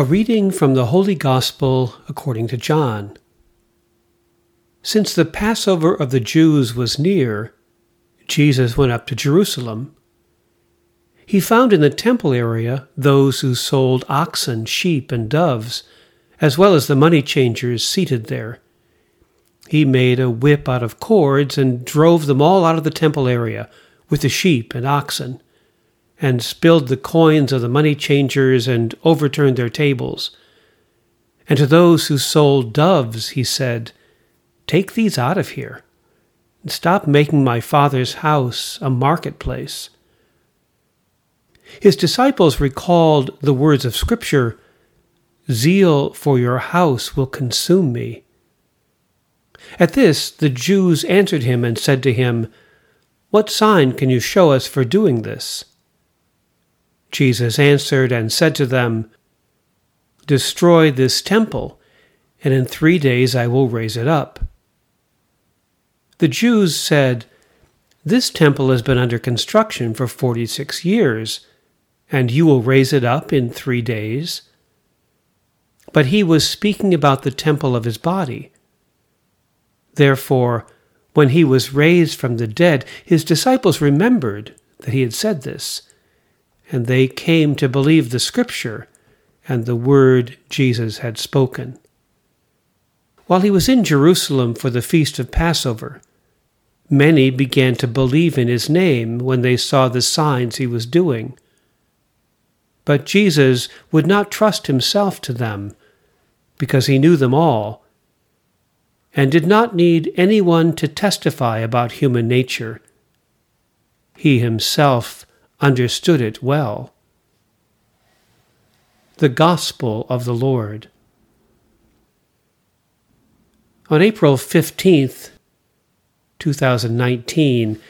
A reading from the Holy Gospel according to John. Since the Passover of the Jews was near, Jesus went up to Jerusalem. He found in the temple area those who sold oxen, sheep, and doves, as well as the money changers seated there. He made a whip out of cords and drove them all out of the temple area with the sheep and oxen and spilled the coins of the money changers and overturned their tables. And to those who sold doves, he said, Take these out of here, and stop making my father's house a marketplace. His disciples recalled the words of Scripture Zeal for your house will consume me. At this, the Jews answered him and said to him, What sign can you show us for doing this? Jesus answered and said to them, Destroy this temple, and in three days I will raise it up. The Jews said, This temple has been under construction for forty six years, and you will raise it up in three days. But he was speaking about the temple of his body. Therefore, when he was raised from the dead, his disciples remembered that he had said this and they came to believe the Scripture and the word Jesus had spoken. While he was in Jerusalem for the feast of Passover, many began to believe in his name when they saw the signs he was doing. But Jesus would not trust himself to them, because he knew them all, and did not need anyone to testify about human nature. He himself understood it well. The Gospel of the Lord. On April 15th, 2019,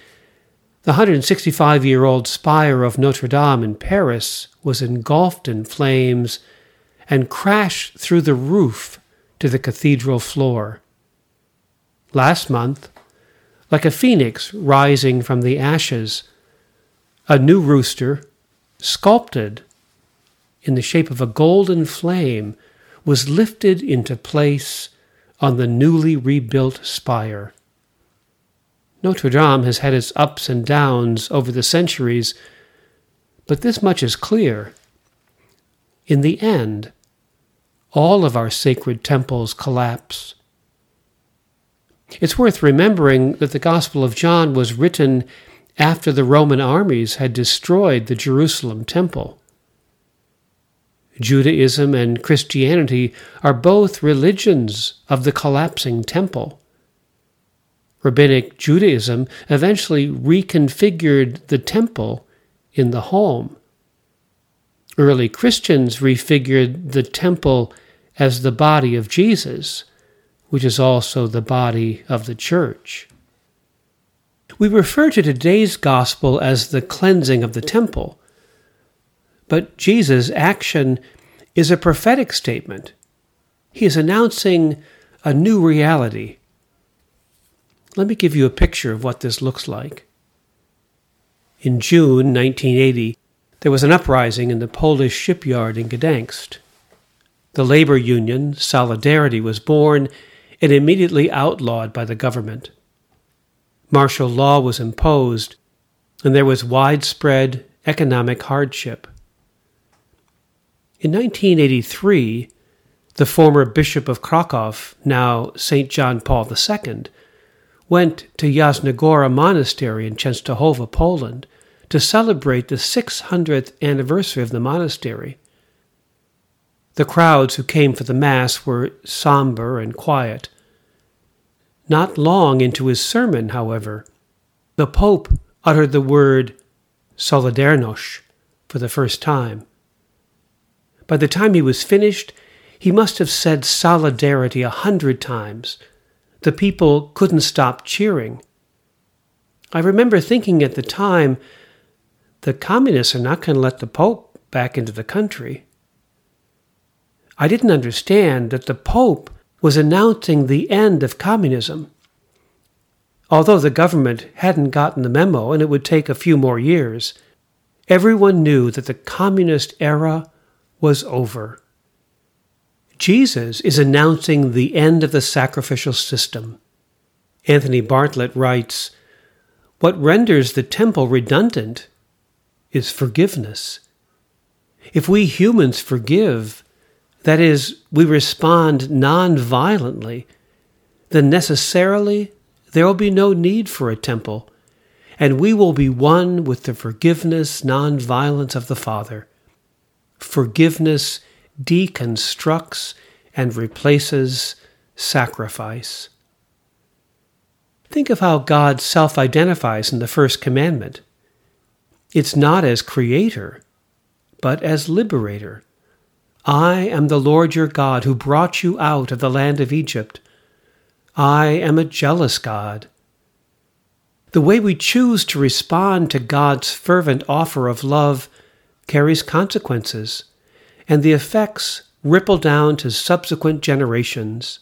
the 165 year old spire of Notre Dame in Paris was engulfed in flames and crashed through the roof to the cathedral floor. Last month, like a phoenix rising from the ashes, a new rooster, sculpted in the shape of a golden flame, was lifted into place on the newly rebuilt spire. Notre Dame has had its ups and downs over the centuries, but this much is clear. In the end, all of our sacred temples collapse. It's worth remembering that the Gospel of John was written after the Roman armies had destroyed the Jerusalem temple. Judaism and Christianity are both religions of the collapsing temple. Rabbinic Judaism eventually reconfigured the temple in the home. Early Christians refigured the temple as the body of Jesus, which is also the body of the church. We refer to today's gospel as the cleansing of the temple. But Jesus' action is a prophetic statement. He is announcing a new reality. Let me give you a picture of what this looks like. In June 1980, there was an uprising in the Polish shipyard in Gdańsk. The labor union, Solidarity, was born and immediately outlawed by the government martial law was imposed, and there was widespread economic hardship. In 1983, the former Bishop of Krakow, now St. John Paul II, went to Jasna Góra Monastery in Częstochowa, Poland, to celebrate the 600th anniversary of the monastery. The crowds who came for the Mass were somber and quiet, not long into his sermon, however, the Pope uttered the word Solidarność for the first time. By the time he was finished, he must have said solidarity a hundred times. The people couldn't stop cheering. I remember thinking at the time, the communists are not going to let the Pope back into the country. I didn't understand that the Pope was announcing the end of communism. Although the government hadn't gotten the memo and it would take a few more years, everyone knew that the communist era was over. Jesus is announcing the end of the sacrificial system. Anthony Bartlett writes What renders the temple redundant is forgiveness. If we humans forgive, that is, we respond non violently, then necessarily there will be no need for a temple, and we will be one with the forgiveness, non violence of the Father. Forgiveness deconstructs and replaces sacrifice. Think of how God self identifies in the first commandment. It's not as creator, but as liberator. I am the Lord your God who brought you out of the land of Egypt. I am a jealous God. The way we choose to respond to God's fervent offer of love carries consequences, and the effects ripple down to subsequent generations.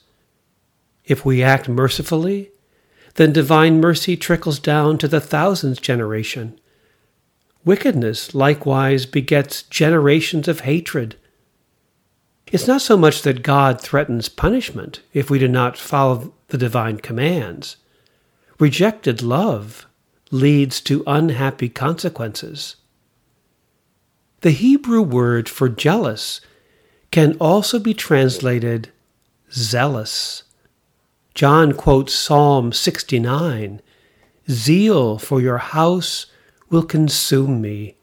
If we act mercifully, then divine mercy trickles down to the thousandth generation. Wickedness likewise begets generations of hatred. It's not so much that God threatens punishment if we do not follow the divine commands. Rejected love leads to unhappy consequences. The Hebrew word for jealous can also be translated zealous. John quotes Psalm 69 Zeal for your house will consume me.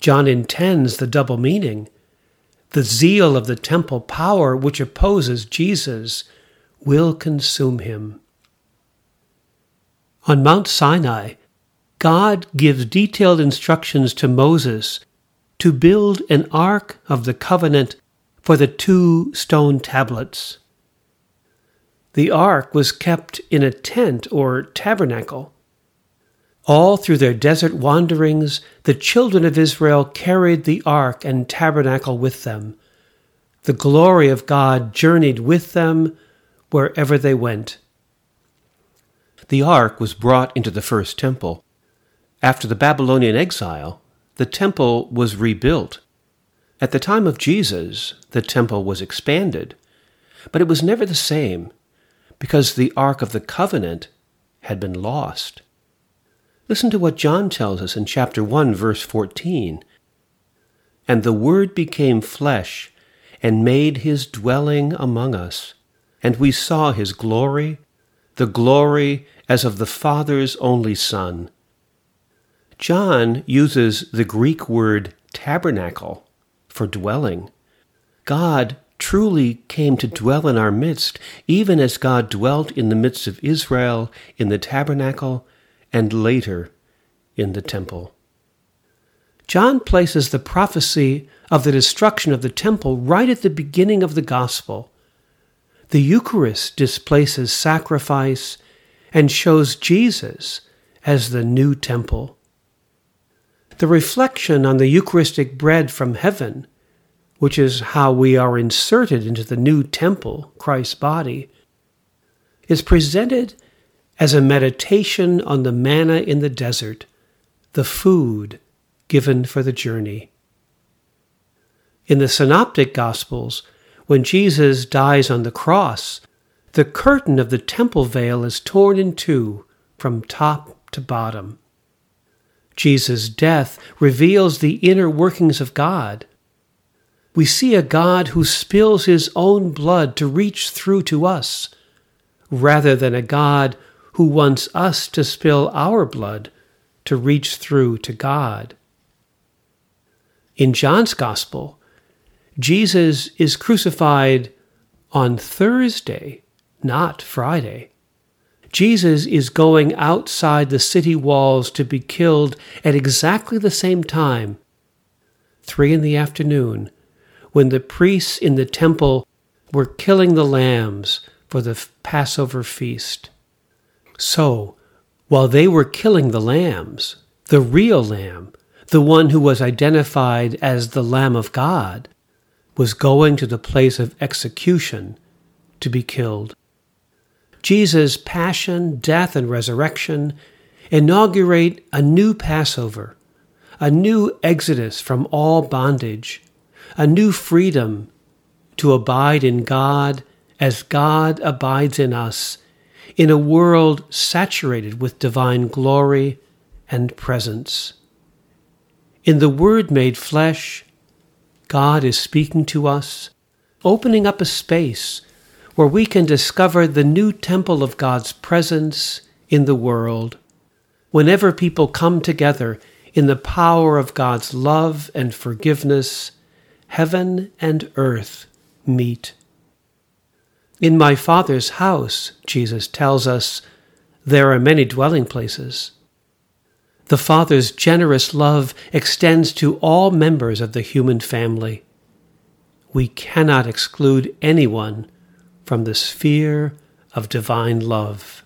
John intends the double meaning. The zeal of the temple power which opposes Jesus will consume him. On Mount Sinai, God gives detailed instructions to Moses to build an ark of the covenant for the two stone tablets. The ark was kept in a tent or tabernacle. All through their desert wanderings, the children of Israel carried the ark and tabernacle with them. The glory of God journeyed with them wherever they went. The ark was brought into the first temple. After the Babylonian exile, the temple was rebuilt. At the time of Jesus, the temple was expanded, but it was never the same because the Ark of the Covenant had been lost. Listen to what John tells us in chapter 1, verse 14. And the Word became flesh and made his dwelling among us, and we saw his glory, the glory as of the Father's only Son. John uses the Greek word tabernacle for dwelling. God truly came to dwell in our midst, even as God dwelt in the midst of Israel in the tabernacle and later in the temple. John places the prophecy of the destruction of the temple right at the beginning of the gospel. The Eucharist displaces sacrifice and shows Jesus as the new temple. The reflection on the Eucharistic bread from heaven which is how we are inserted into the new temple, Christ's body, is presented as a meditation on the manna in the desert, the food given for the journey. In the Synoptic Gospels, when Jesus dies on the cross, the curtain of the temple veil is torn in two from top to bottom. Jesus' death reveals the inner workings of God we see a God who spills his own blood to reach through to us, rather than a God who wants us to spill our blood to reach through to God. In John's Gospel, Jesus is crucified on Thursday, not Friday. Jesus is going outside the city walls to be killed at exactly the same time, three in the afternoon, when the priests in the temple were killing the lambs for the Passover feast. So, while they were killing the lambs, the real lamb, the one who was identified as the Lamb of God, was going to the place of execution to be killed. Jesus' passion, death, and resurrection inaugurate a new Passover, a new exodus from all bondage, a new freedom to abide in God as God abides in us, in a world saturated with divine glory and presence. In the Word made flesh, God is speaking to us, opening up a space where we can discover the new temple of God's presence in the world. Whenever people come together in the power of God's love and forgiveness, heaven and earth meet. In my Father's house, Jesus tells us, there are many dwelling places. The Father's generous love extends to all members of the human family. We cannot exclude anyone from the sphere of divine love.